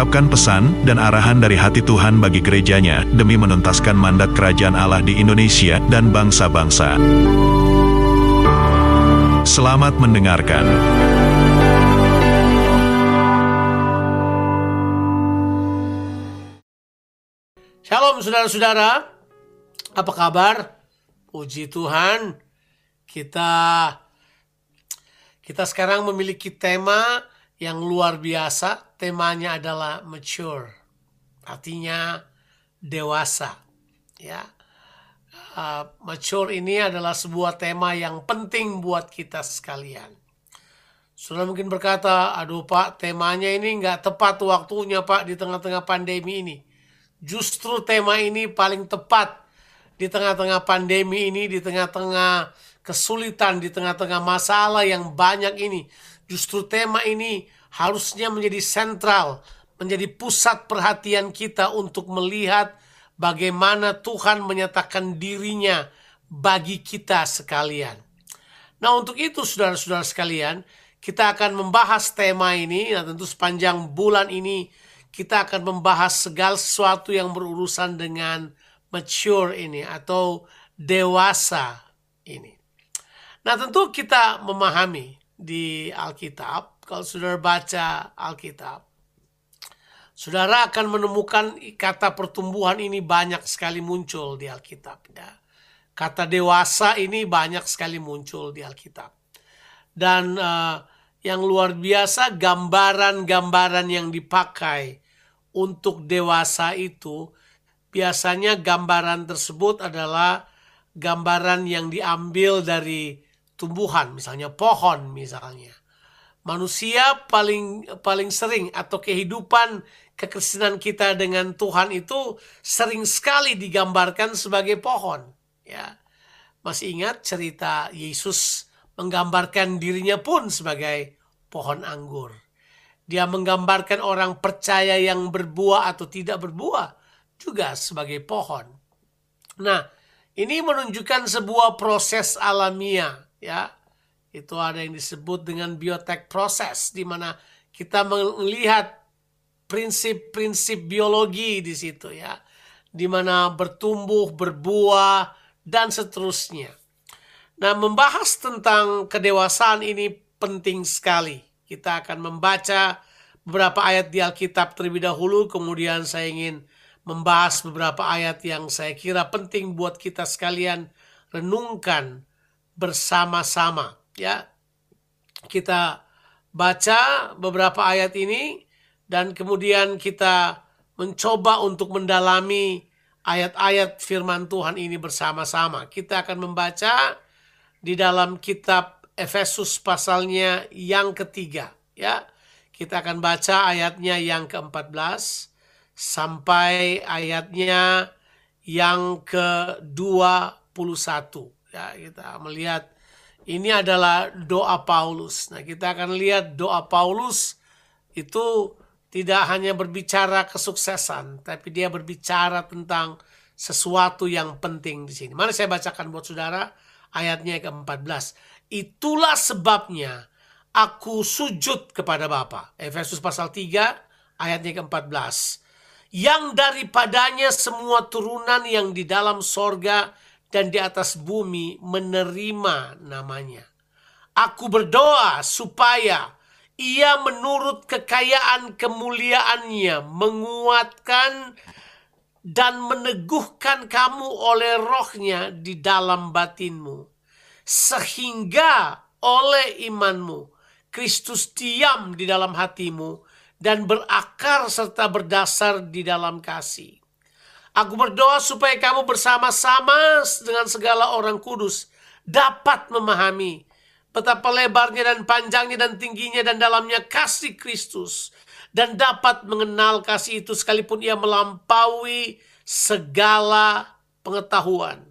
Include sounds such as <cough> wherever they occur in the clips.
mengungkapkan pesan dan arahan dari hati Tuhan bagi gerejanya demi menuntaskan mandat kerajaan Allah di Indonesia dan bangsa-bangsa. Selamat mendengarkan. Shalom saudara-saudara, apa kabar? Puji Tuhan, kita kita sekarang memiliki tema yang luar biasa. Temanya adalah mature, artinya dewasa. Ya, uh, mature ini adalah sebuah tema yang penting buat kita sekalian. Sudah mungkin berkata, aduh Pak, temanya ini nggak tepat waktunya Pak di tengah-tengah pandemi ini. Justru tema ini paling tepat di tengah-tengah pandemi ini, di tengah-tengah kesulitan, di tengah-tengah masalah yang banyak ini. Justru tema ini harusnya menjadi sentral, menjadi pusat perhatian kita untuk melihat bagaimana Tuhan menyatakan dirinya bagi kita sekalian. Nah untuk itu saudara-saudara sekalian, kita akan membahas tema ini, nah tentu sepanjang bulan ini kita akan membahas segala sesuatu yang berurusan dengan mature ini atau dewasa ini. Nah tentu kita memahami di Alkitab, kalau saudara baca Alkitab, saudara akan menemukan kata pertumbuhan ini banyak sekali muncul di Alkitab. Ya. Kata dewasa ini banyak sekali muncul di Alkitab. Dan uh, yang luar biasa gambaran-gambaran yang dipakai untuk dewasa itu biasanya gambaran tersebut adalah gambaran yang diambil dari tumbuhan misalnya pohon misalnya manusia paling paling sering atau kehidupan kekristenan kita dengan Tuhan itu sering sekali digambarkan sebagai pohon ya masih ingat cerita Yesus menggambarkan dirinya pun sebagai pohon anggur. Dia menggambarkan orang percaya yang berbuah atau tidak berbuah juga sebagai pohon. Nah, ini menunjukkan sebuah proses alamiah, ya. Itu ada yang disebut dengan biotek proses di mana kita melihat prinsip-prinsip biologi di situ ya. Di mana bertumbuh, berbuah dan seterusnya. Nah, membahas tentang kedewasaan ini penting sekali. Kita akan membaca beberapa ayat di Alkitab terlebih dahulu, kemudian saya ingin membahas beberapa ayat yang saya kira penting buat kita sekalian renungkan bersama-sama, ya. Kita baca beberapa ayat ini dan kemudian kita mencoba untuk mendalami ayat-ayat firman Tuhan ini bersama-sama. Kita akan membaca di dalam kitab Efesus pasalnya yang ketiga ya. Kita akan baca ayatnya yang ke-14 sampai ayatnya yang ke-21 ya kita melihat ini adalah doa Paulus. Nah, kita akan lihat doa Paulus itu tidak hanya berbicara kesuksesan, tapi dia berbicara tentang sesuatu yang penting di sini. Mari saya bacakan buat saudara ayatnya ke-14. Itulah sebabnya aku sujud kepada Bapa. Efesus pasal 3 ayatnya ke-14. Yang daripadanya semua turunan yang di dalam sorga dan di atas bumi menerima namanya. Aku berdoa supaya ia menurut kekayaan kemuliaannya menguatkan dan meneguhkan kamu oleh rohnya di dalam batinmu. Sehingga oleh imanmu, Kristus diam di dalam hatimu dan berakar serta berdasar di dalam kasih. Aku berdoa supaya kamu bersama-sama dengan segala orang kudus dapat memahami betapa lebarnya dan panjangnya dan tingginya dan dalamnya kasih Kristus dan dapat mengenal kasih itu sekalipun ia melampaui segala pengetahuan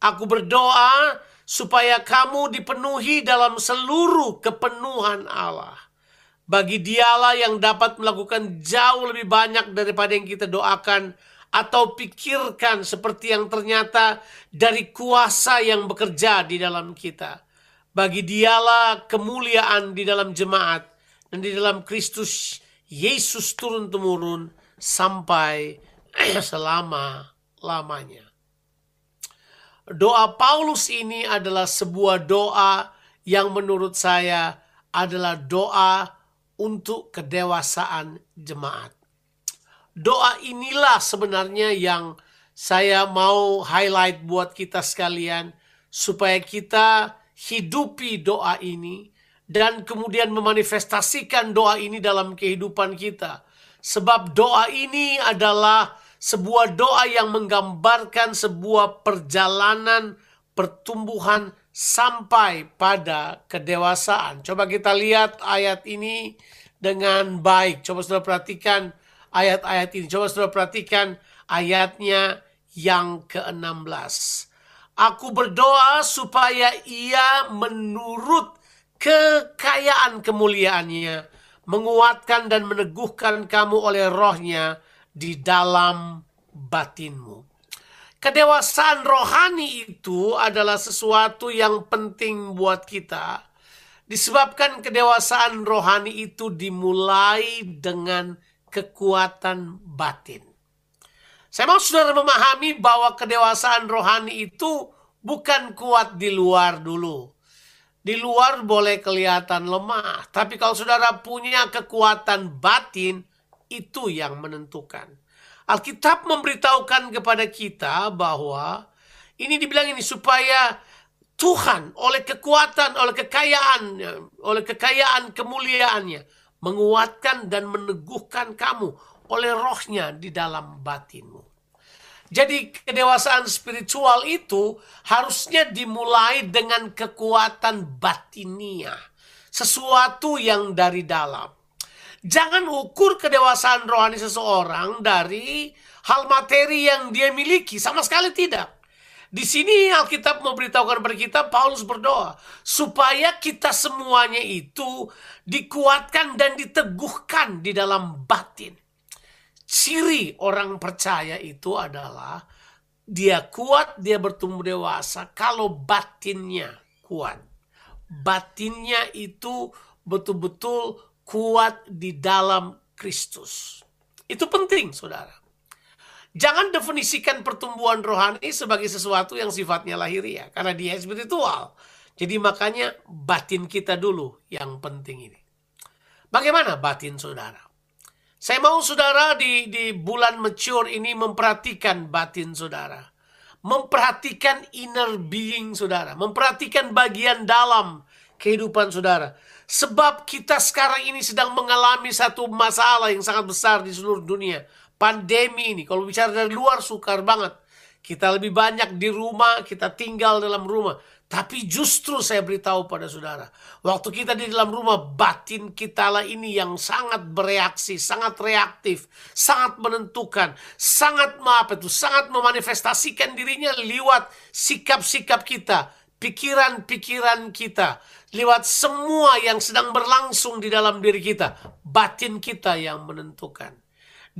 Aku berdoa supaya kamu dipenuhi dalam seluruh kepenuhan Allah. Bagi dialah yang dapat melakukan jauh lebih banyak daripada yang kita doakan atau pikirkan seperti yang ternyata dari kuasa yang bekerja di dalam kita. Bagi dialah kemuliaan di dalam jemaat dan di dalam Kristus Yesus turun-temurun sampai <clears throat> selama-lamanya. Doa Paulus ini adalah sebuah doa yang menurut saya adalah doa untuk kedewasaan jemaat. Doa inilah sebenarnya yang saya mau highlight buat kita sekalian supaya kita hidupi doa ini dan kemudian memanifestasikan doa ini dalam kehidupan kita. Sebab doa ini adalah sebuah doa yang menggambarkan sebuah perjalanan pertumbuhan sampai pada kedewasaan. Coba kita lihat ayat ini dengan baik. Coba sudah perhatikan ayat-ayat ini. Coba sudah perhatikan ayatnya yang ke-16. Aku berdoa supaya ia menurut kekayaan kemuliaannya menguatkan dan meneguhkan kamu oleh rohnya di dalam batinmu. Kedewasaan rohani itu adalah sesuatu yang penting buat kita. Disebabkan kedewasaan rohani itu dimulai dengan kekuatan batin. Saya mau saudara memahami bahwa kedewasaan rohani itu bukan kuat di luar dulu. Di luar boleh kelihatan lemah, tapi kalau saudara punya kekuatan batin, itu yang menentukan. Alkitab memberitahukan kepada kita bahwa ini dibilang ini supaya Tuhan oleh kekuatan, oleh kekayaan, oleh kekayaan kemuliaannya menguatkan dan meneguhkan kamu oleh rohnya di dalam batinmu. Jadi kedewasaan spiritual itu harusnya dimulai dengan kekuatan batinia. Sesuatu yang dari dalam. Jangan ukur kedewasaan rohani seseorang dari hal materi yang dia miliki. Sama sekali tidak. Di sini Alkitab memberitahukan kepada kita, Paulus berdoa. Supaya kita semuanya itu dikuatkan dan diteguhkan di dalam batin. Ciri orang percaya itu adalah dia kuat, dia bertumbuh dewasa kalau batinnya kuat. Batinnya itu betul-betul kuat di dalam Kristus. Itu penting, saudara. Jangan definisikan pertumbuhan rohani sebagai sesuatu yang sifatnya lahiriah, karena dia spiritual. Jadi makanya batin kita dulu yang penting ini. Bagaimana batin saudara? Saya mau saudara di, di bulan mature ini memperhatikan batin saudara. Memperhatikan inner being saudara. Memperhatikan bagian dalam kehidupan saudara. Sebab kita sekarang ini sedang mengalami satu masalah yang sangat besar di seluruh dunia. Pandemi ini, kalau bicara dari luar sukar banget. Kita lebih banyak di rumah, kita tinggal dalam rumah. Tapi justru saya beritahu pada saudara, waktu kita di dalam rumah, batin kita lah ini yang sangat bereaksi, sangat reaktif, sangat menentukan, sangat maaf itu, sangat memanifestasikan dirinya lewat sikap-sikap kita, pikiran-pikiran kita, lewat semua yang sedang berlangsung di dalam diri kita, batin kita yang menentukan.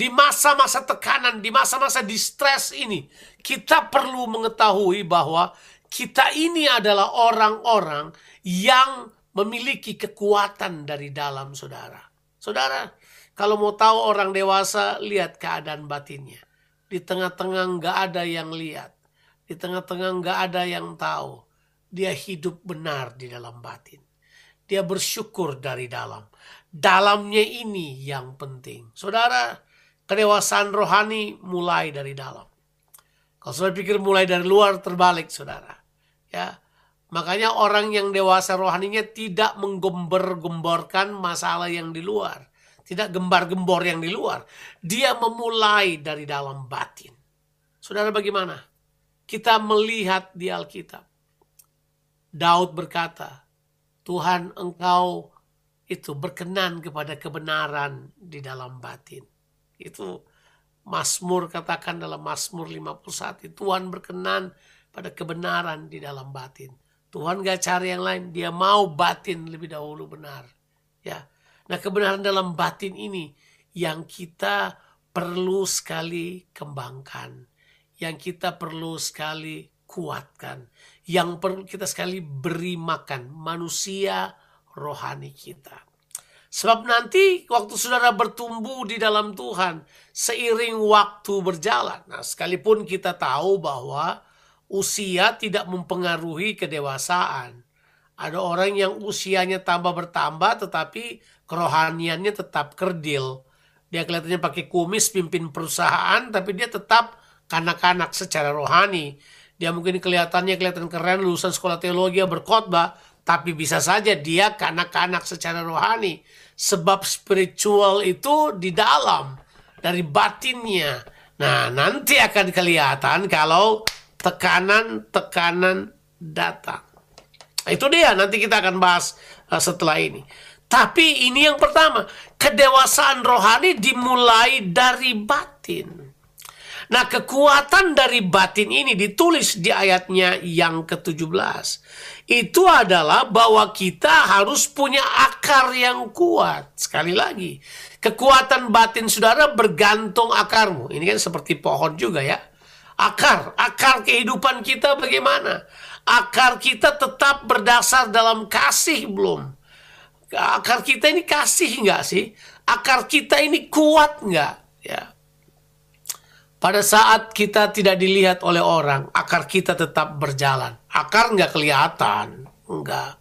Di masa-masa tekanan, di masa-masa distress ini, kita perlu mengetahui bahwa kita ini adalah orang-orang yang memiliki kekuatan dari dalam saudara. Saudara, kalau mau tahu orang dewasa, lihat keadaan batinnya. Di tengah-tengah nggak ada yang lihat. Di tengah-tengah nggak ada yang tahu dia hidup benar di dalam batin. Dia bersyukur dari dalam. Dalamnya ini yang penting. Saudara, kedewasaan rohani mulai dari dalam. Kalau saudara pikir mulai dari luar terbalik, saudara. Ya, makanya orang yang dewasa rohaninya tidak menggembor-gemborkan masalah yang di luar. Tidak gembar-gembor yang di luar. Dia memulai dari dalam batin. Saudara bagaimana? Kita melihat di Alkitab Daud berkata, Tuhan engkau itu berkenan kepada kebenaran di dalam batin. Itu Mazmur katakan dalam Mazmur 51, Tuhan berkenan pada kebenaran di dalam batin. Tuhan gak cari yang lain, dia mau batin lebih dahulu benar. Ya, nah kebenaran dalam batin ini yang kita perlu sekali kembangkan, yang kita perlu sekali kuatkan, yang perlu kita sekali beri makan manusia rohani kita. Sebab nanti waktu saudara bertumbuh di dalam Tuhan, seiring waktu berjalan. Nah, sekalipun kita tahu bahwa usia tidak mempengaruhi kedewasaan. Ada orang yang usianya tambah bertambah tetapi kerohaniannya tetap kerdil. Dia kelihatannya pakai kumis pimpin perusahaan tapi dia tetap kanak-kanak secara rohani. Dia mungkin kelihatannya kelihatan keren lulusan sekolah teologi berkhotbah tapi bisa saja dia kanak-kanak secara rohani. Sebab spiritual itu di dalam. Dari batinnya. Nah nanti akan kelihatan kalau tekanan-tekanan datang. Itu dia nanti kita akan bahas uh, setelah ini. Tapi ini yang pertama. Kedewasaan rohani dimulai dari batin. Nah kekuatan dari batin ini ditulis di ayatnya yang ke-17. Itu adalah bahwa kita harus punya akar yang kuat. Sekali lagi, kekuatan batin saudara bergantung akarmu. Ini kan seperti pohon juga ya. Akar, akar kehidupan kita bagaimana? Akar kita tetap berdasar dalam kasih belum? Akar kita ini kasih nggak sih? Akar kita ini kuat nggak? Ya, pada saat kita tidak dilihat oleh orang, akar kita tetap berjalan. Akar nggak kelihatan, enggak.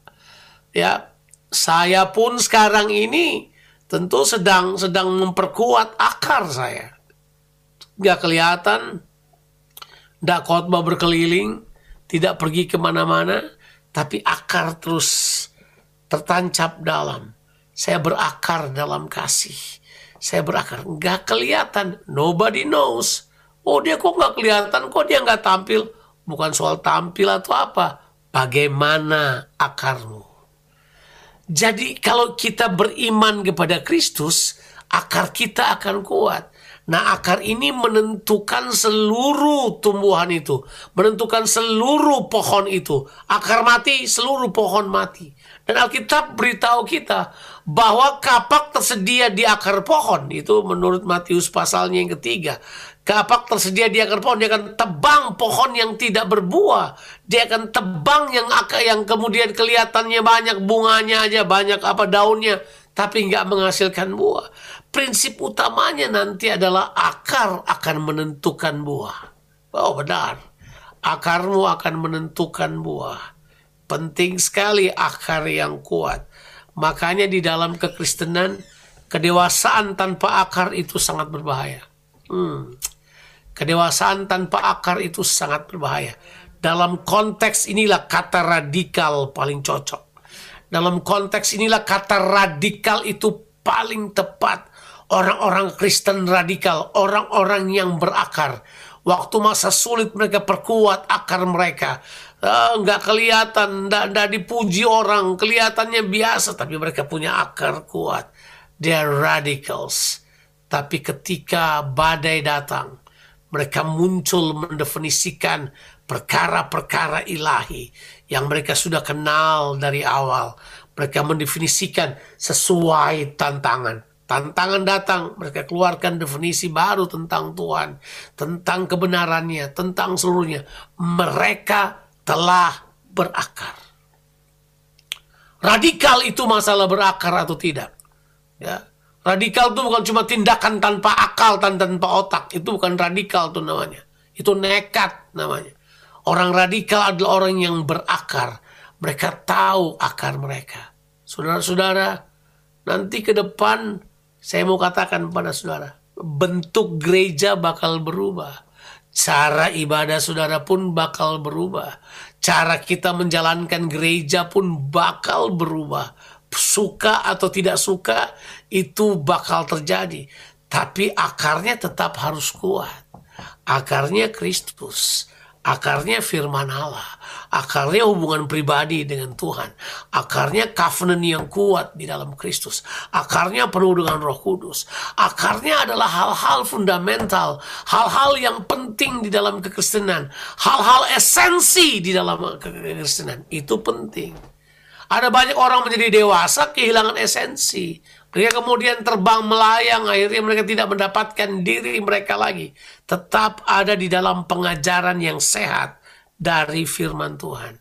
Ya, saya pun sekarang ini tentu sedang sedang memperkuat akar saya. Nggak kelihatan, nggak khotbah berkeliling, tidak pergi ke mana-mana, tapi akar terus tertancap dalam. Saya berakar dalam kasih. Saya berakar, nggak kelihatan, nobody knows Oh dia kok nggak kelihatan, kok dia nggak tampil. Bukan soal tampil atau apa. Bagaimana akarmu? Jadi kalau kita beriman kepada Kristus, akar kita akan kuat. Nah akar ini menentukan seluruh tumbuhan itu. Menentukan seluruh pohon itu. Akar mati, seluruh pohon mati. Dan Alkitab beritahu kita bahwa kapak tersedia di akar pohon. Itu menurut Matius pasalnya yang ketiga. Kapak tersedia di akar pohon, dia akan tebang pohon yang tidak berbuah. Dia akan tebang yang yang kemudian kelihatannya banyak bunganya aja, banyak apa daunnya, tapi nggak menghasilkan buah. Prinsip utamanya nanti adalah akar akan menentukan buah. Oh benar, akarmu akan menentukan buah. Penting sekali akar yang kuat. Makanya di dalam kekristenan, kedewasaan tanpa akar itu sangat berbahaya. Hmm. Kedewasaan tanpa akar itu sangat berbahaya. Dalam konteks inilah kata radikal paling cocok. Dalam konteks inilah kata radikal itu paling tepat. Orang-orang Kristen radikal, orang-orang yang berakar. Waktu masa sulit mereka perkuat akar mereka. Uh, nggak kelihatan, nggak dipuji orang, kelihatannya biasa, tapi mereka punya akar kuat. They're radicals. Tapi ketika badai datang, mereka muncul mendefinisikan perkara-perkara ilahi yang mereka sudah kenal dari awal. Mereka mendefinisikan sesuai tantangan. Tantangan datang, mereka keluarkan definisi baru tentang Tuhan, tentang kebenarannya, tentang seluruhnya. Mereka telah berakar. Radikal itu masalah berakar atau tidak. Ya, Radikal itu bukan cuma tindakan tanpa akal dan tanpa otak. Itu bukan radikal tuh namanya. Itu nekat namanya. Orang radikal adalah orang yang berakar. Mereka tahu akar mereka. Saudara-saudara, nanti ke depan saya mau katakan pada saudara, bentuk gereja bakal berubah. Cara ibadah saudara pun bakal berubah. Cara kita menjalankan gereja pun bakal berubah suka atau tidak suka itu bakal terjadi. Tapi akarnya tetap harus kuat. Akarnya Kristus. Akarnya firman Allah. Akarnya hubungan pribadi dengan Tuhan. Akarnya covenant yang kuat di dalam Kristus. Akarnya penuh dengan roh kudus. Akarnya adalah hal-hal fundamental. Hal-hal yang penting di dalam kekristenan. Hal-hal esensi di dalam kekristenan. Itu penting. Ada banyak orang menjadi dewasa kehilangan esensi. Mereka kemudian terbang melayang, akhirnya mereka tidak mendapatkan diri mereka lagi. Tetap ada di dalam pengajaran yang sehat dari firman Tuhan.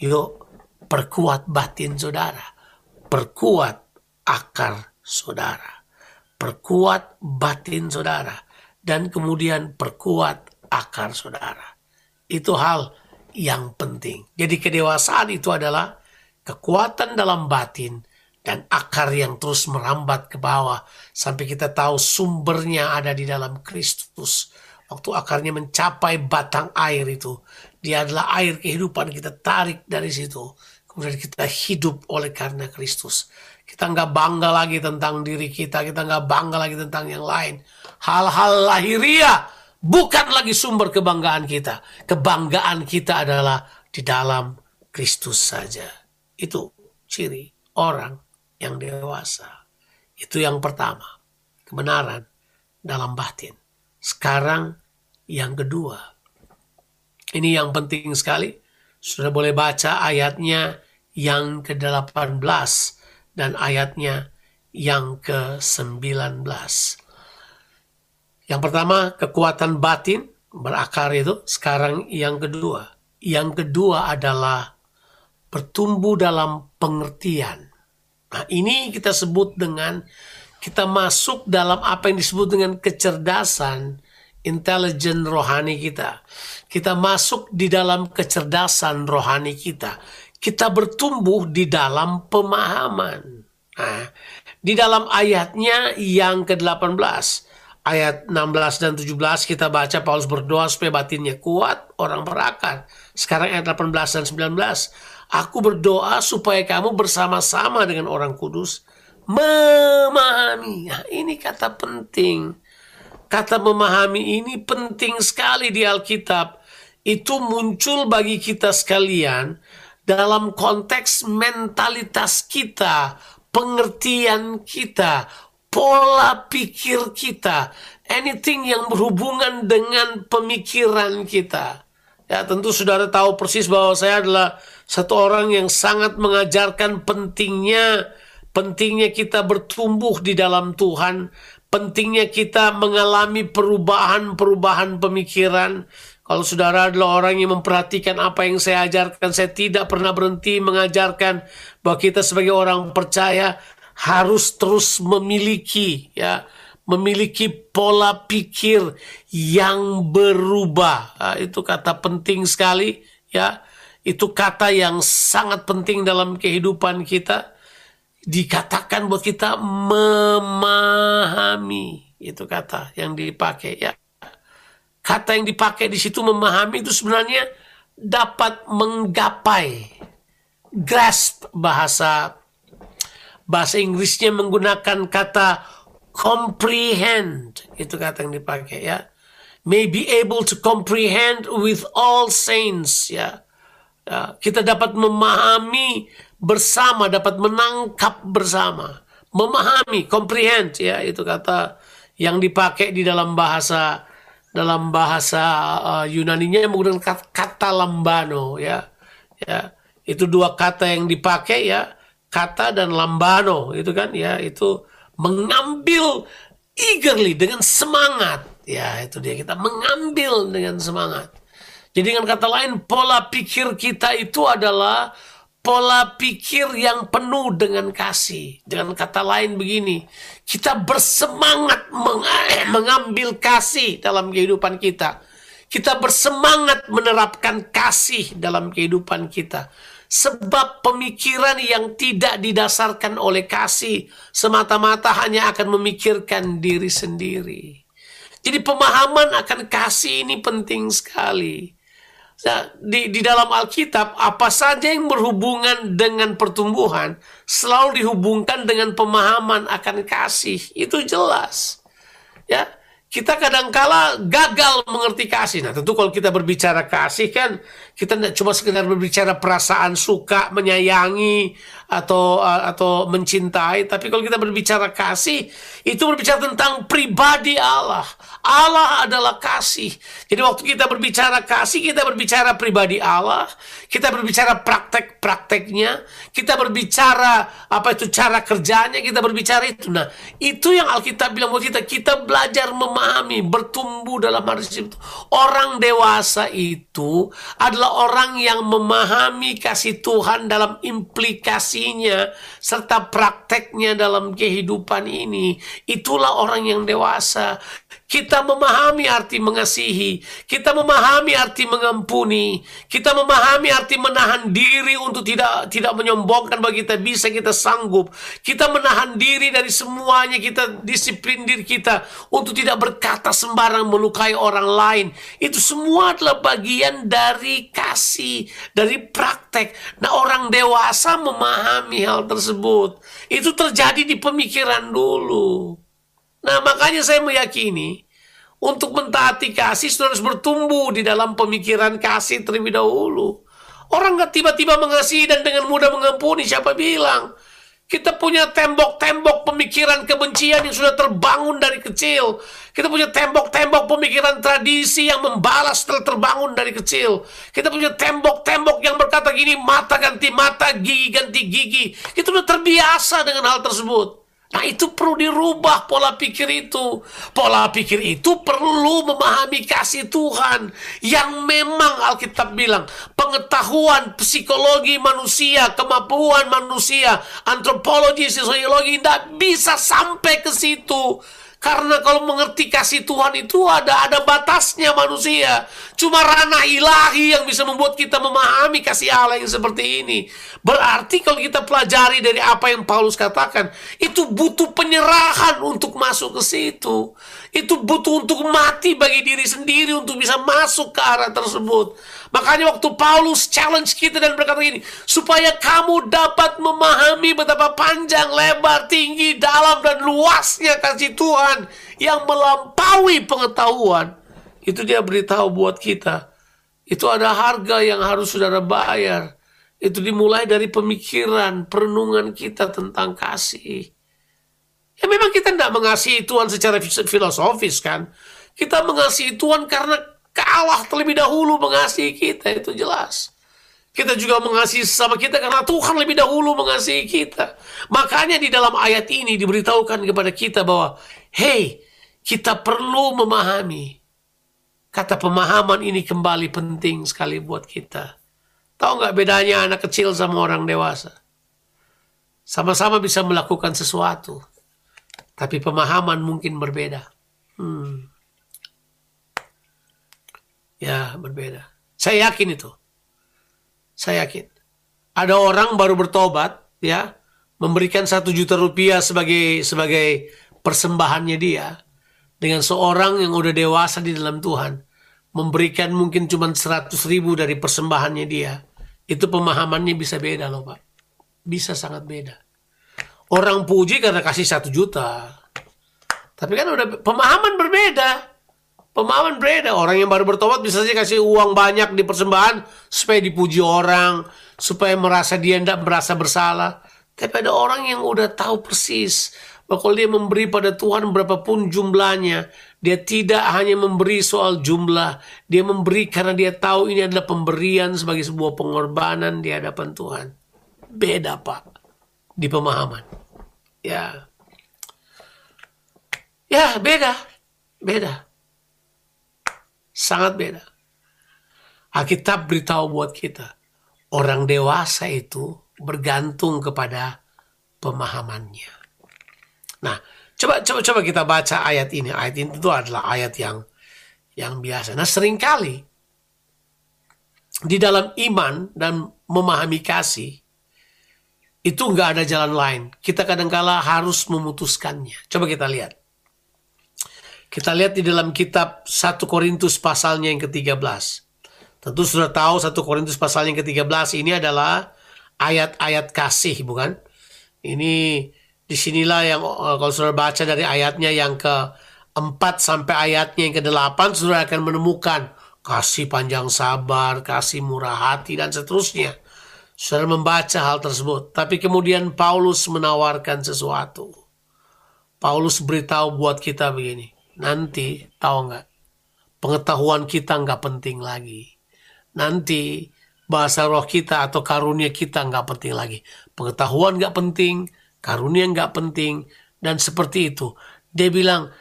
Yuk, perkuat batin saudara. Perkuat akar saudara. Perkuat batin saudara. Dan kemudian perkuat akar saudara. Itu hal yang penting. Jadi kedewasaan itu adalah kekuatan dalam batin dan akar yang terus merambat ke bawah sampai kita tahu sumbernya ada di dalam Kristus. Waktu akarnya mencapai batang air itu, dia adalah air kehidupan kita tarik dari situ. Kemudian kita hidup oleh karena Kristus. Kita nggak bangga lagi tentang diri kita, kita nggak bangga lagi tentang yang lain. Hal-hal lahiriah bukan lagi sumber kebanggaan kita. Kebanggaan kita adalah di dalam Kristus saja. Itu ciri orang yang dewasa. Itu yang pertama, kebenaran dalam batin. Sekarang yang kedua, ini yang penting sekali. Sudah boleh baca ayatnya yang ke-18 dan ayatnya yang ke-19. Yang pertama, kekuatan batin berakar itu. Sekarang yang kedua. Yang kedua adalah bertumbuh dalam pengertian. Nah, ini kita sebut dengan kita masuk dalam apa yang disebut dengan kecerdasan intelijen rohani kita. Kita masuk di dalam kecerdasan rohani kita. Kita bertumbuh di dalam pemahaman. Nah, di dalam ayatnya yang ke-18, ayat 16 dan 17 kita baca Paulus berdoa supaya batinnya kuat, orang berakar. Sekarang ayat 18 dan 19, Aku berdoa supaya kamu bersama-sama dengan orang kudus memahami. Nah, ini kata penting. Kata memahami ini penting sekali di Alkitab. Itu muncul bagi kita sekalian dalam konteks mentalitas kita, pengertian kita, pola pikir kita, anything yang berhubungan dengan pemikiran kita. Ya, tentu saudara tahu persis bahwa saya adalah satu orang yang sangat mengajarkan pentingnya pentingnya kita bertumbuh di dalam Tuhan, pentingnya kita mengalami perubahan-perubahan pemikiran. Kalau saudara adalah orang yang memperhatikan apa yang saya ajarkan, saya tidak pernah berhenti mengajarkan bahwa kita sebagai orang percaya harus terus memiliki ya memiliki pola pikir yang berubah. Nah, itu kata penting sekali ya itu kata yang sangat penting dalam kehidupan kita. Dikatakan buat kita memahami. Itu kata yang dipakai ya. Kata yang dipakai di situ memahami itu sebenarnya dapat menggapai. Grasp bahasa bahasa Inggrisnya menggunakan kata comprehend. Itu kata yang dipakai ya. May be able to comprehend with all saints ya. Ya, kita dapat memahami bersama, dapat menangkap bersama, memahami, comprehend ya. Itu kata yang dipakai di dalam bahasa dalam bahasa uh, Yunaninya yang menggunakan kata, kata lambano ya. Ya itu dua kata yang dipakai ya. Kata dan lambano itu kan ya. Itu mengambil eagerly dengan semangat ya itu dia kita mengambil dengan semangat jadi dengan kata lain, pola pikir kita itu adalah pola pikir yang penuh dengan kasih. Dengan kata lain begini, kita bersemangat meng mengambil kasih dalam kehidupan kita. Kita bersemangat menerapkan kasih dalam kehidupan kita. Sebab pemikiran yang tidak didasarkan oleh kasih semata-mata hanya akan memikirkan diri sendiri. Jadi pemahaman akan kasih ini penting sekali. Nah, di, di dalam Alkitab, apa saja yang berhubungan dengan pertumbuhan selalu dihubungkan dengan pemahaman akan kasih. Itu jelas. Ya, kita kadangkala gagal mengerti kasih. Nah, tentu kalau kita berbicara kasih kan kita tidak cuma sekedar berbicara perasaan suka, menyayangi atau atau mencintai, tapi kalau kita berbicara kasih itu berbicara tentang pribadi Allah. Allah adalah kasih. Jadi waktu kita berbicara kasih, kita berbicara pribadi Allah, kita berbicara praktek-prakteknya, kita berbicara apa itu cara kerjanya, kita berbicara itu. Nah, itu yang Alkitab bilang buat kita, kita belajar memahami, bertumbuh dalam hadis itu. Orang dewasa itu adalah orang yang memahami kasih Tuhan dalam implikasinya serta prakteknya dalam kehidupan ini. Itulah orang yang dewasa. Kita memahami arti mengasihi, kita memahami arti mengampuni, kita memahami arti menahan diri untuk tidak tidak menyombongkan bagi kita bisa kita sanggup. Kita menahan diri dari semuanya, kita disiplin diri kita untuk tidak berkata sembarang melukai orang lain. Itu semua adalah bagian dari kasih, dari praktek. Nah, orang dewasa memahami hal tersebut. Itu terjadi di pemikiran dulu. Nah, makanya saya meyakini untuk mentaati kasih sudah harus bertumbuh di dalam pemikiran kasih terlebih dahulu. Orang nggak tiba-tiba mengasihi dan dengan mudah mengampuni, siapa bilang? Kita punya tembok-tembok pemikiran kebencian yang sudah terbangun dari kecil. Kita punya tembok-tembok pemikiran tradisi yang membalas telah terbangun dari kecil. Kita punya tembok-tembok yang berkata gini, mata ganti mata, gigi ganti gigi. Kita sudah terbiasa dengan hal tersebut. Nah itu perlu dirubah pola pikir itu. Pola pikir itu perlu memahami kasih Tuhan. Yang memang Alkitab bilang. Pengetahuan psikologi manusia, kemampuan manusia, antropologi, sosiologi tidak bisa sampai ke situ. Karena kalau mengerti kasih Tuhan itu ada ada batasnya manusia. Cuma ranah ilahi yang bisa membuat kita memahami kasih Allah yang seperti ini. Berarti kalau kita pelajari dari apa yang Paulus katakan, itu butuh penyerahan untuk masuk ke situ. Itu butuh untuk mati bagi diri sendiri untuk bisa masuk ke arah tersebut. Makanya waktu Paulus challenge kita dan berkata gini, supaya kamu dapat memahami betapa panjang, lebar, tinggi, dalam, dan luasnya kasih Tuhan yang melampaui pengetahuan. Itu dia beritahu buat kita. Itu ada harga yang harus saudara bayar. Itu dimulai dari pemikiran, perenungan kita tentang kasih. Ya memang kita tidak mengasihi Tuhan secara filosofis kan. Kita mengasihi Tuhan karena Allah terlebih dahulu mengasihi kita, itu jelas. Kita juga mengasihi sama kita karena Tuhan lebih dahulu mengasihi kita. Makanya di dalam ayat ini diberitahukan kepada kita bahwa, hey, kita perlu memahami. Kata pemahaman ini kembali penting sekali buat kita. Tahu nggak bedanya anak kecil sama orang dewasa? Sama-sama bisa melakukan sesuatu. Tapi pemahaman mungkin berbeda. Hmm. Ya, berbeda. Saya yakin itu. Saya yakin. Ada orang baru bertobat, ya, memberikan satu juta rupiah sebagai sebagai persembahannya dia dengan seorang yang udah dewasa di dalam Tuhan memberikan mungkin cuma seratus ribu dari persembahannya dia itu pemahamannya bisa beda loh pak bisa sangat beda orang puji karena kasih satu juta tapi kan udah pemahaman berbeda Pemahaman berbeda. Orang yang baru bertobat bisa saja kasih uang banyak di persembahan supaya dipuji orang, supaya merasa dia tidak merasa bersalah. Tapi ada orang yang udah tahu persis bahwa kalau dia memberi pada Tuhan berapapun jumlahnya, dia tidak hanya memberi soal jumlah, dia memberi karena dia tahu ini adalah pemberian sebagai sebuah pengorbanan di hadapan Tuhan. Beda Pak di pemahaman. Ya. Ya, beda. Beda. Sangat beda. Alkitab beritahu buat kita, orang dewasa itu bergantung kepada pemahamannya. Nah, coba coba coba kita baca ayat ini. Ayat ini itu adalah ayat yang yang biasa. Nah, sering kali di dalam iman dan memahami kasih itu nggak ada jalan lain. Kita kadangkala harus memutuskannya. Coba kita lihat. Kita lihat di dalam kitab 1 Korintus pasalnya yang ke-13. Tentu sudah tahu 1 Korintus pasalnya yang ke-13 ini adalah ayat-ayat kasih, bukan? Ini di sinilah yang eh, kalau sudah baca dari ayatnya yang ke 4 sampai ayatnya yang ke-8 saudara akan menemukan kasih panjang sabar, kasih murah hati dan seterusnya. Saudara membaca hal tersebut, tapi kemudian Paulus menawarkan sesuatu. Paulus beritahu buat kita begini, nanti tahu nggak, pengetahuan kita nggak penting lagi. Nanti bahasa roh kita atau karunia kita nggak penting lagi. Pengetahuan nggak penting, karunia nggak penting, dan seperti itu. Dia bilang,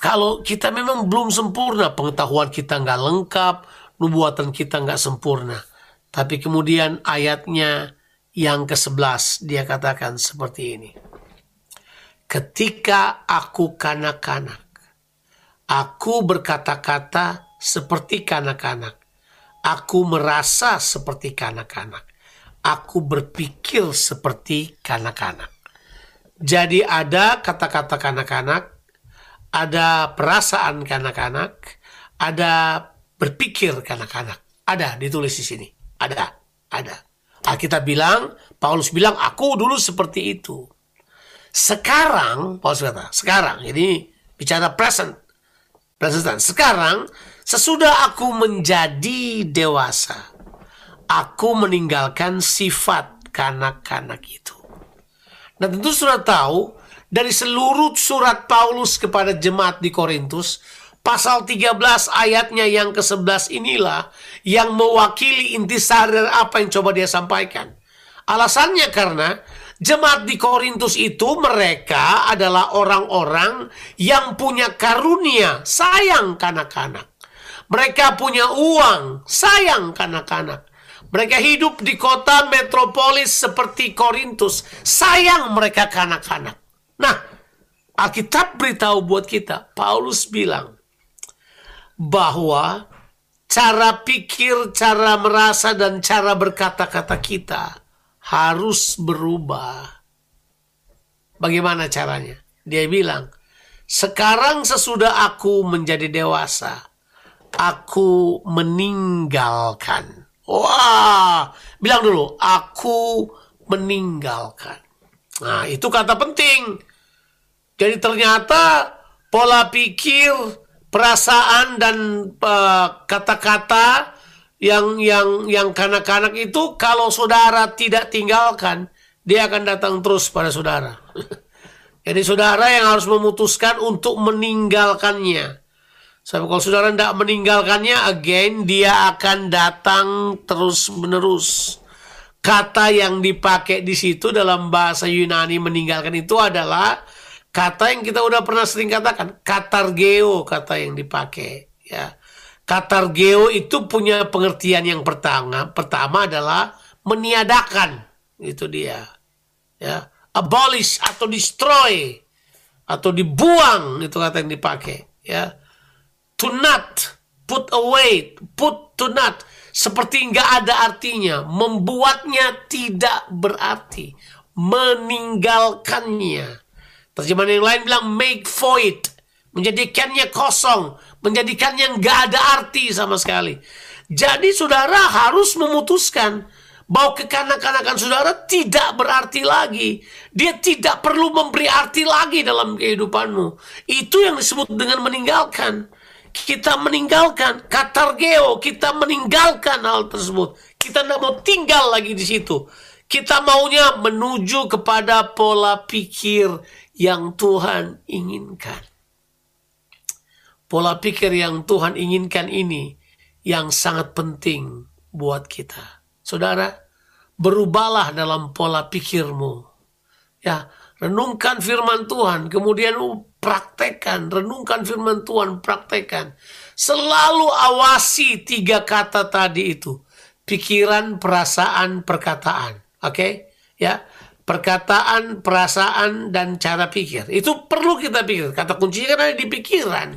kalau kita memang belum sempurna, pengetahuan kita nggak lengkap, nubuatan kita nggak sempurna. Tapi kemudian ayatnya yang ke-11 dia katakan seperti ini. Ketika aku kanak-kanak, aku berkata-kata seperti kanak-kanak. Aku merasa seperti kanak-kanak. Aku berpikir seperti kanak-kanak. Jadi ada kata-kata kanak-kanak, ada perasaan kanak-kanak, ada berpikir kanak-kanak. Ada ditulis di sini. Ada, ada. Alkitab bilang, Paulus bilang, aku dulu seperti itu. Sekarang, Paulus kata, sekarang, ini bicara present. Present Sekarang, sesudah aku menjadi dewasa, aku meninggalkan sifat kanak-kanak itu. Nah tentu sudah tahu dari seluruh surat Paulus kepada jemaat di Korintus, pasal 13 ayatnya yang ke-11 inilah yang mewakili intisari dari apa yang coba dia sampaikan. Alasannya karena jemaat di Korintus itu mereka adalah orang-orang yang punya karunia, sayang kanak-kanak. Mereka punya uang, sayang kanak-kanak. Mereka hidup di kota metropolis seperti Korintus, sayang mereka kanak-kanak. Nah, Alkitab beritahu buat kita, Paulus bilang bahwa cara pikir, cara merasa, dan cara berkata-kata kita harus berubah. Bagaimana caranya? Dia bilang, sekarang sesudah aku menjadi dewasa, aku meninggalkan. Wah, bilang dulu, aku meninggalkan. Nah, itu kata penting. Jadi ternyata pola pikir, perasaan dan kata-kata uh, yang yang yang kanak-kanak itu kalau saudara tidak tinggalkan, dia akan datang terus pada saudara. <laughs> Jadi saudara yang harus memutuskan untuk meninggalkannya. Sebab kalau saudara tidak meninggalkannya, again dia akan datang terus menerus. Kata yang dipakai di situ dalam bahasa Yunani meninggalkan itu adalah Kata yang kita udah pernah sering katakan, katargeo kata yang dipakai. Ya, katargeo itu punya pengertian yang pertama. Pertama adalah meniadakan, itu dia. Ya, abolish atau destroy atau dibuang itu kata yang dipakai. Ya, to not, put away, put to not seperti nggak ada artinya, membuatnya tidak berarti, meninggalkannya Terjemahan yang lain bilang make void. Menjadikannya kosong. Menjadikannya nggak ada arti sama sekali. Jadi saudara harus memutuskan bahwa kekanak-kanakan saudara tidak berarti lagi. Dia tidak perlu memberi arti lagi dalam kehidupanmu. Itu yang disebut dengan meninggalkan. Kita meninggalkan katargeo, kita meninggalkan hal tersebut. Kita tidak mau tinggal lagi di situ. Kita maunya menuju kepada pola pikir yang Tuhan inginkan. Pola pikir yang Tuhan inginkan ini yang sangat penting buat kita. Saudara, berubahlah dalam pola pikirmu. Ya, renungkan firman Tuhan, kemudian praktekkan, renungkan firman Tuhan, praktekkan. Selalu awasi tiga kata tadi itu. Pikiran, perasaan, perkataan. Oke? Okay? Ya perkataan, perasaan, dan cara pikir. Itu perlu kita pikir. Kata kuncinya kan ada di pikiran.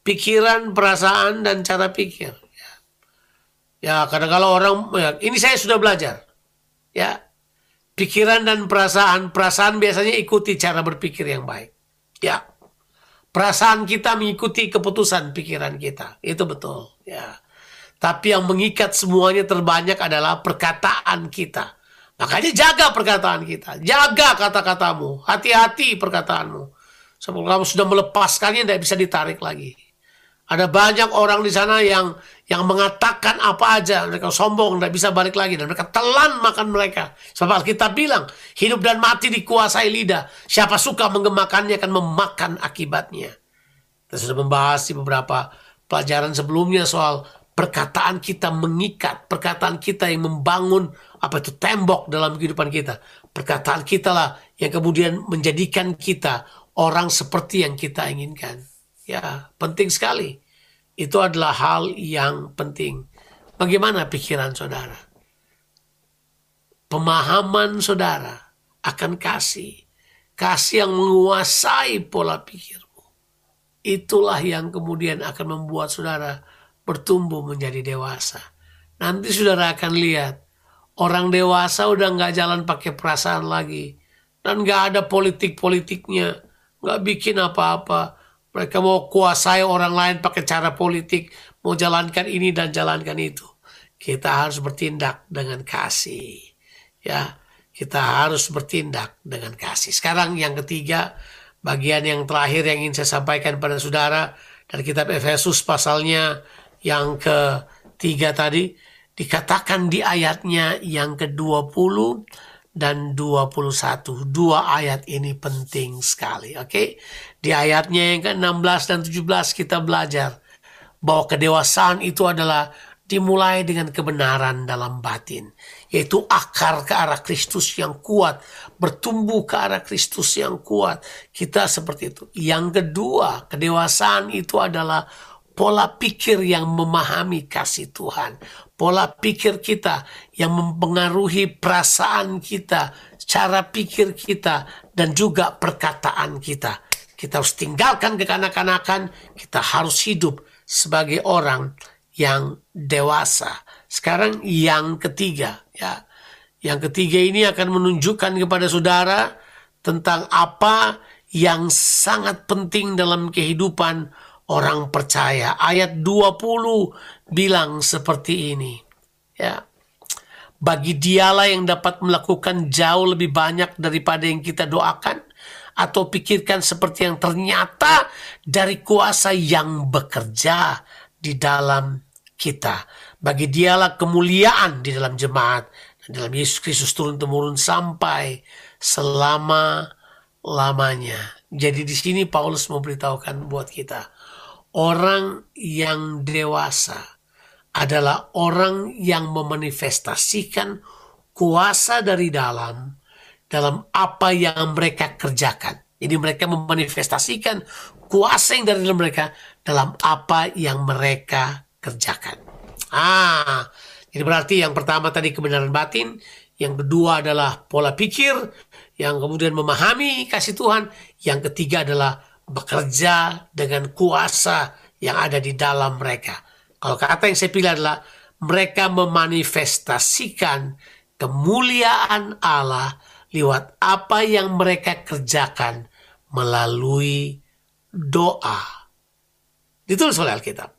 Pikiran, perasaan, dan cara pikir. Ya, ya kadang kalau orang, ya, ini saya sudah belajar. Ya, pikiran dan perasaan, perasaan biasanya ikuti cara berpikir yang baik. Ya, perasaan kita mengikuti keputusan pikiran kita. Itu betul. Ya, tapi yang mengikat semuanya terbanyak adalah perkataan kita Makanya jaga perkataan kita, jaga kata-katamu, hati-hati perkataanmu. Sebab kamu sudah melepaskannya, tidak bisa ditarik lagi. Ada banyak orang di sana yang yang mengatakan apa aja, mereka sombong, tidak bisa balik lagi, dan mereka telan makan mereka. Sebab Alkitab bilang, hidup dan mati dikuasai lidah. Siapa suka menggemakannya akan memakan akibatnya. Kita sudah membahas di beberapa pelajaran sebelumnya soal perkataan kita mengikat, perkataan kita yang membangun apa itu tembok dalam kehidupan kita. Perkataan kita lah yang kemudian menjadikan kita orang seperti yang kita inginkan. Ya, penting sekali. Itu adalah hal yang penting. Bagaimana pikiran saudara? Pemahaman saudara akan kasih. Kasih yang menguasai pola pikirmu. Itulah yang kemudian akan membuat saudara bertumbuh menjadi dewasa. Nanti saudara akan lihat, orang dewasa udah nggak jalan pakai perasaan lagi. Dan nggak ada politik-politiknya. Nggak bikin apa-apa mereka mau kuasai orang lain pakai cara politik, mau jalankan ini dan jalankan itu. Kita harus bertindak dengan kasih. Ya, kita harus bertindak dengan kasih. Sekarang yang ketiga, bagian yang terakhir yang ingin saya sampaikan pada saudara dari kitab Efesus pasalnya yang ketiga tadi dikatakan di ayatnya yang ke-20 dan 21. Dua ayat ini penting sekali, oke? Okay? Di ayatnya yang ke-16 dan 17 kita belajar bahwa kedewasaan itu adalah dimulai dengan kebenaran dalam batin, yaitu akar ke arah Kristus yang kuat, bertumbuh ke arah Kristus yang kuat. Kita seperti itu. Yang kedua, kedewasaan itu adalah pola pikir yang memahami kasih Tuhan, pola pikir kita yang mempengaruhi perasaan kita, cara pikir kita, dan juga perkataan kita. Kita harus tinggalkan kekanak-kanakan, kita harus hidup sebagai orang yang dewasa. Sekarang yang ketiga, ya. Yang ketiga ini akan menunjukkan kepada saudara tentang apa yang sangat penting dalam kehidupan orang percaya. Ayat 20 bilang seperti ini. Ya. Bagi dialah yang dapat melakukan jauh lebih banyak daripada yang kita doakan atau pikirkan seperti yang ternyata dari kuasa yang bekerja di dalam kita. Bagi dialah kemuliaan di dalam jemaat dan dalam Yesus Kristus turun temurun sampai selama lamanya. Jadi di sini Paulus memberitahukan buat kita Orang yang dewasa adalah orang yang memanifestasikan kuasa dari dalam dalam apa yang mereka kerjakan. Jadi mereka memanifestasikan kuasa yang dari dalam mereka dalam apa yang mereka kerjakan. Ah, jadi berarti yang pertama tadi kebenaran batin, yang kedua adalah pola pikir, yang kemudian memahami kasih Tuhan, yang ketiga adalah bekerja dengan kuasa yang ada di dalam mereka. Kalau kata yang saya pilih adalah mereka memanifestasikan kemuliaan Allah lewat apa yang mereka kerjakan melalui doa. Ditulis oleh Alkitab.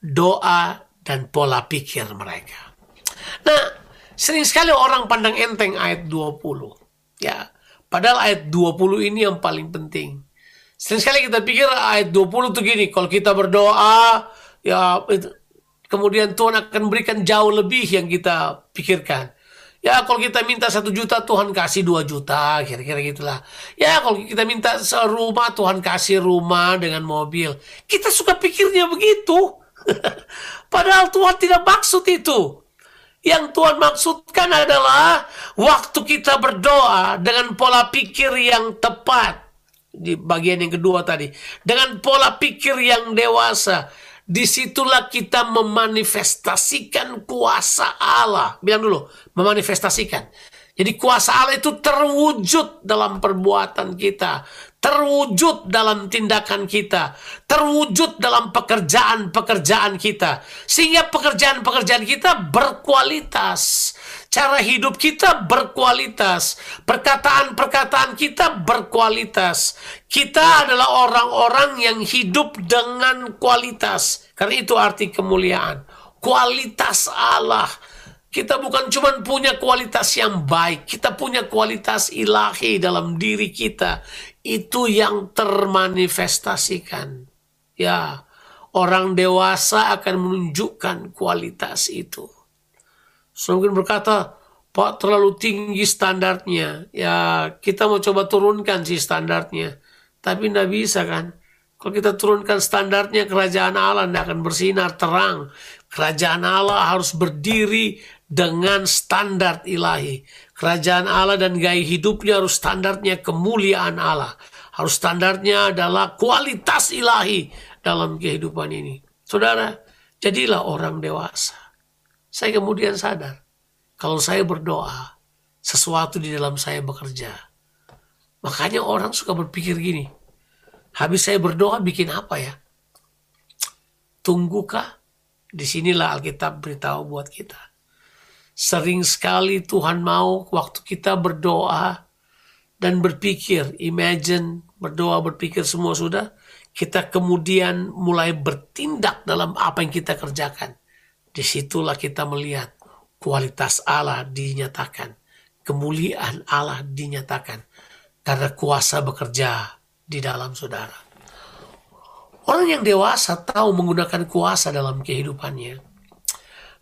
Doa dan pola pikir mereka. Nah, sering sekali orang pandang enteng ayat 20. Ya, padahal ayat 20 ini yang paling penting. Sering sekali kita pikir ayat 20 itu gini, kalau kita berdoa, ya kemudian Tuhan akan berikan jauh lebih yang kita pikirkan. Ya kalau kita minta satu juta Tuhan kasih dua juta kira-kira gitulah. Ya kalau kita minta serumah Tuhan kasih rumah dengan mobil. Kita suka pikirnya begitu. <laughs> Padahal Tuhan tidak maksud itu. Yang Tuhan maksudkan adalah waktu kita berdoa dengan pola pikir yang tepat di bagian yang kedua tadi. Dengan pola pikir yang dewasa di situlah kita memanifestasikan kuasa Allah. Bilang dulu memanifestasikan. Jadi kuasa Allah itu terwujud dalam perbuatan kita terwujud dalam tindakan kita, terwujud dalam pekerjaan-pekerjaan kita, sehingga pekerjaan-pekerjaan kita berkualitas, cara hidup kita berkualitas, perkataan-perkataan kita berkualitas. Kita adalah orang-orang yang hidup dengan kualitas, karena itu arti kemuliaan, kualitas Allah Kita bukan cuma punya kualitas yang baik, kita punya kualitas ilahi dalam diri kita. Itu yang termanifestasikan. Ya, orang dewasa akan menunjukkan kualitas itu. Mungkin berkata, Pak terlalu tinggi standarnya. Ya, kita mau coba turunkan sih standarnya. Tapi tidak bisa kan. Kalau kita turunkan standarnya, kerajaan Allah tidak akan bersinar terang. Kerajaan Allah harus berdiri dengan standar ilahi. Kerajaan Allah dan gaya hidupnya harus standarnya kemuliaan Allah. Harus standarnya adalah kualitas ilahi dalam kehidupan ini. Saudara, jadilah orang dewasa. Saya kemudian sadar, kalau saya berdoa, sesuatu di dalam saya bekerja. Makanya orang suka berpikir gini, habis saya berdoa bikin apa ya? Tunggukah? Di sinilah Alkitab beritahu buat kita Sering sekali Tuhan mau waktu kita berdoa dan berpikir, imagine, berdoa, berpikir semua sudah, kita kemudian mulai bertindak dalam apa yang kita kerjakan. Di situlah kita melihat kualitas Allah dinyatakan, kemuliaan Allah dinyatakan, karena kuasa bekerja di dalam saudara. Orang yang dewasa tahu menggunakan kuasa dalam kehidupannya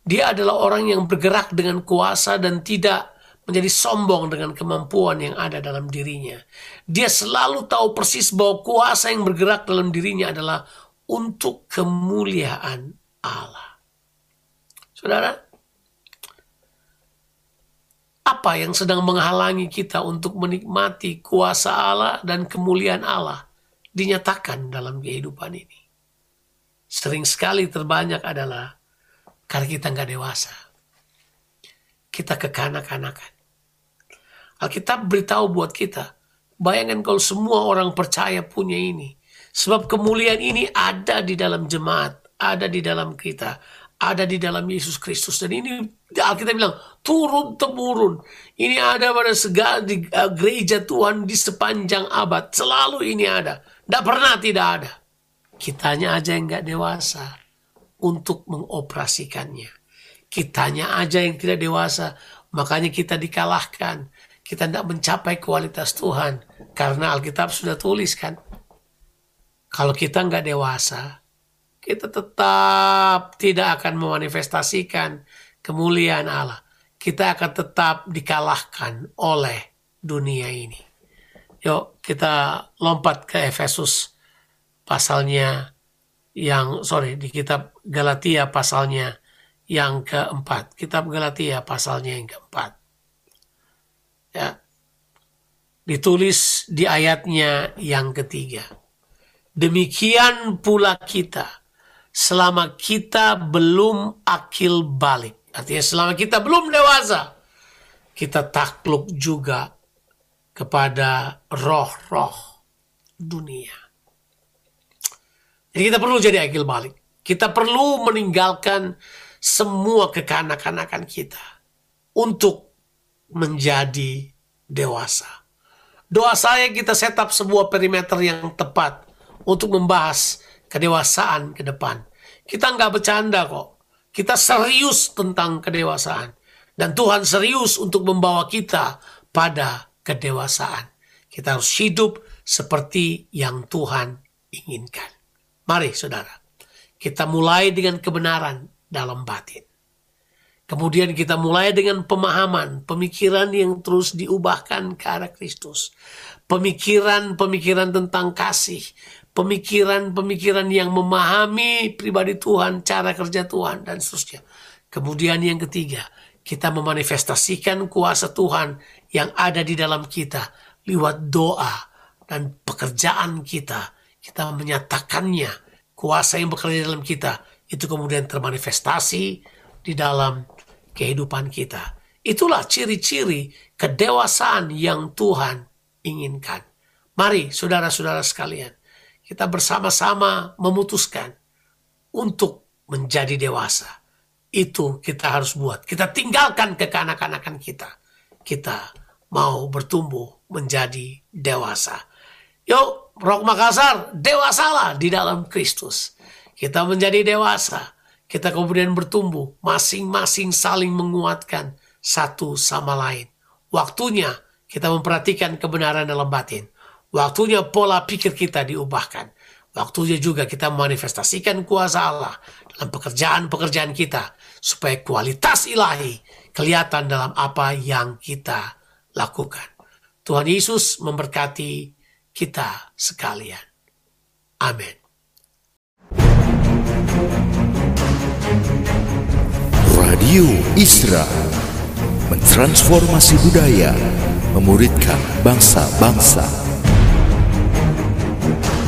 dia adalah orang yang bergerak dengan kuasa dan tidak menjadi sombong dengan kemampuan yang ada dalam dirinya. Dia selalu tahu persis bahwa kuasa yang bergerak dalam dirinya adalah untuk kemuliaan Allah. Saudara, apa yang sedang menghalangi kita untuk menikmati kuasa Allah dan kemuliaan Allah dinyatakan dalam kehidupan ini? Sering sekali terbanyak adalah karena kita nggak dewasa. Kita kekanak-kanakan. Alkitab beritahu buat kita. Bayangkan kalau semua orang percaya punya ini. Sebab kemuliaan ini ada di dalam jemaat. Ada di dalam kita. Ada di dalam Yesus Kristus. Dan ini Alkitab bilang turun-temurun. Ini ada pada segala di uh, gereja Tuhan di sepanjang abad. Selalu ini ada. Tidak pernah tidak ada. Kitanya aja yang nggak dewasa untuk mengoperasikannya. Kitanya aja yang tidak dewasa, makanya kita dikalahkan. Kita tidak mencapai kualitas Tuhan karena Alkitab sudah tuliskan. Kalau kita nggak dewasa, kita tetap tidak akan memanifestasikan kemuliaan Allah. Kita akan tetap dikalahkan oleh dunia ini. Yuk kita lompat ke Efesus pasalnya yang sorry di kitab Galatia pasalnya yang keempat. Kitab Galatia pasalnya yang keempat. Ya. Ditulis di ayatnya yang ketiga. Demikian pula kita selama kita belum akil balik. Artinya selama kita belum dewasa. Kita takluk juga kepada roh-roh dunia. Jadi kita perlu jadi akil balik. Kita perlu meninggalkan semua kekanak-kanakan kita untuk menjadi dewasa. Doa saya kita set up sebuah perimeter yang tepat untuk membahas kedewasaan ke depan. Kita nggak bercanda kok. Kita serius tentang kedewasaan. Dan Tuhan serius untuk membawa kita pada kedewasaan. Kita harus hidup seperti yang Tuhan inginkan. Mari saudara, kita mulai dengan kebenaran dalam batin. Kemudian kita mulai dengan pemahaman, pemikiran yang terus diubahkan ke arah Kristus. Pemikiran-pemikiran tentang kasih, pemikiran-pemikiran yang memahami pribadi Tuhan, cara kerja Tuhan, dan seterusnya. Kemudian yang ketiga, kita memanifestasikan kuasa Tuhan yang ada di dalam kita lewat doa dan pekerjaan kita kita menyatakannya, kuasa yang bekerja dalam kita, itu kemudian termanifestasi di dalam kehidupan kita. Itulah ciri-ciri kedewasaan yang Tuhan inginkan. Mari saudara-saudara sekalian, kita bersama-sama memutuskan untuk menjadi dewasa. Itu kita harus buat. Kita tinggalkan kekanak-kanakan kita. Kita mau bertumbuh menjadi dewasa. Yuk Rock Makassar, dewasalah di dalam Kristus. Kita menjadi dewasa. kita kemudian bertumbuh, masing-masing saling menguatkan satu sama lain. Waktunya kita memperhatikan kebenaran dalam batin. Waktunya pola pikir kita diubahkan. Waktunya juga kita manifestasikan kuasa Allah dalam pekerjaan-pekerjaan kita. Supaya kualitas ilahi kelihatan dalam apa yang kita lakukan. Tuhan Yesus memberkati kita sekalian. Amin. Radio Isra mentransformasi budaya, memuridkan bangsa-bangsa. Thank you.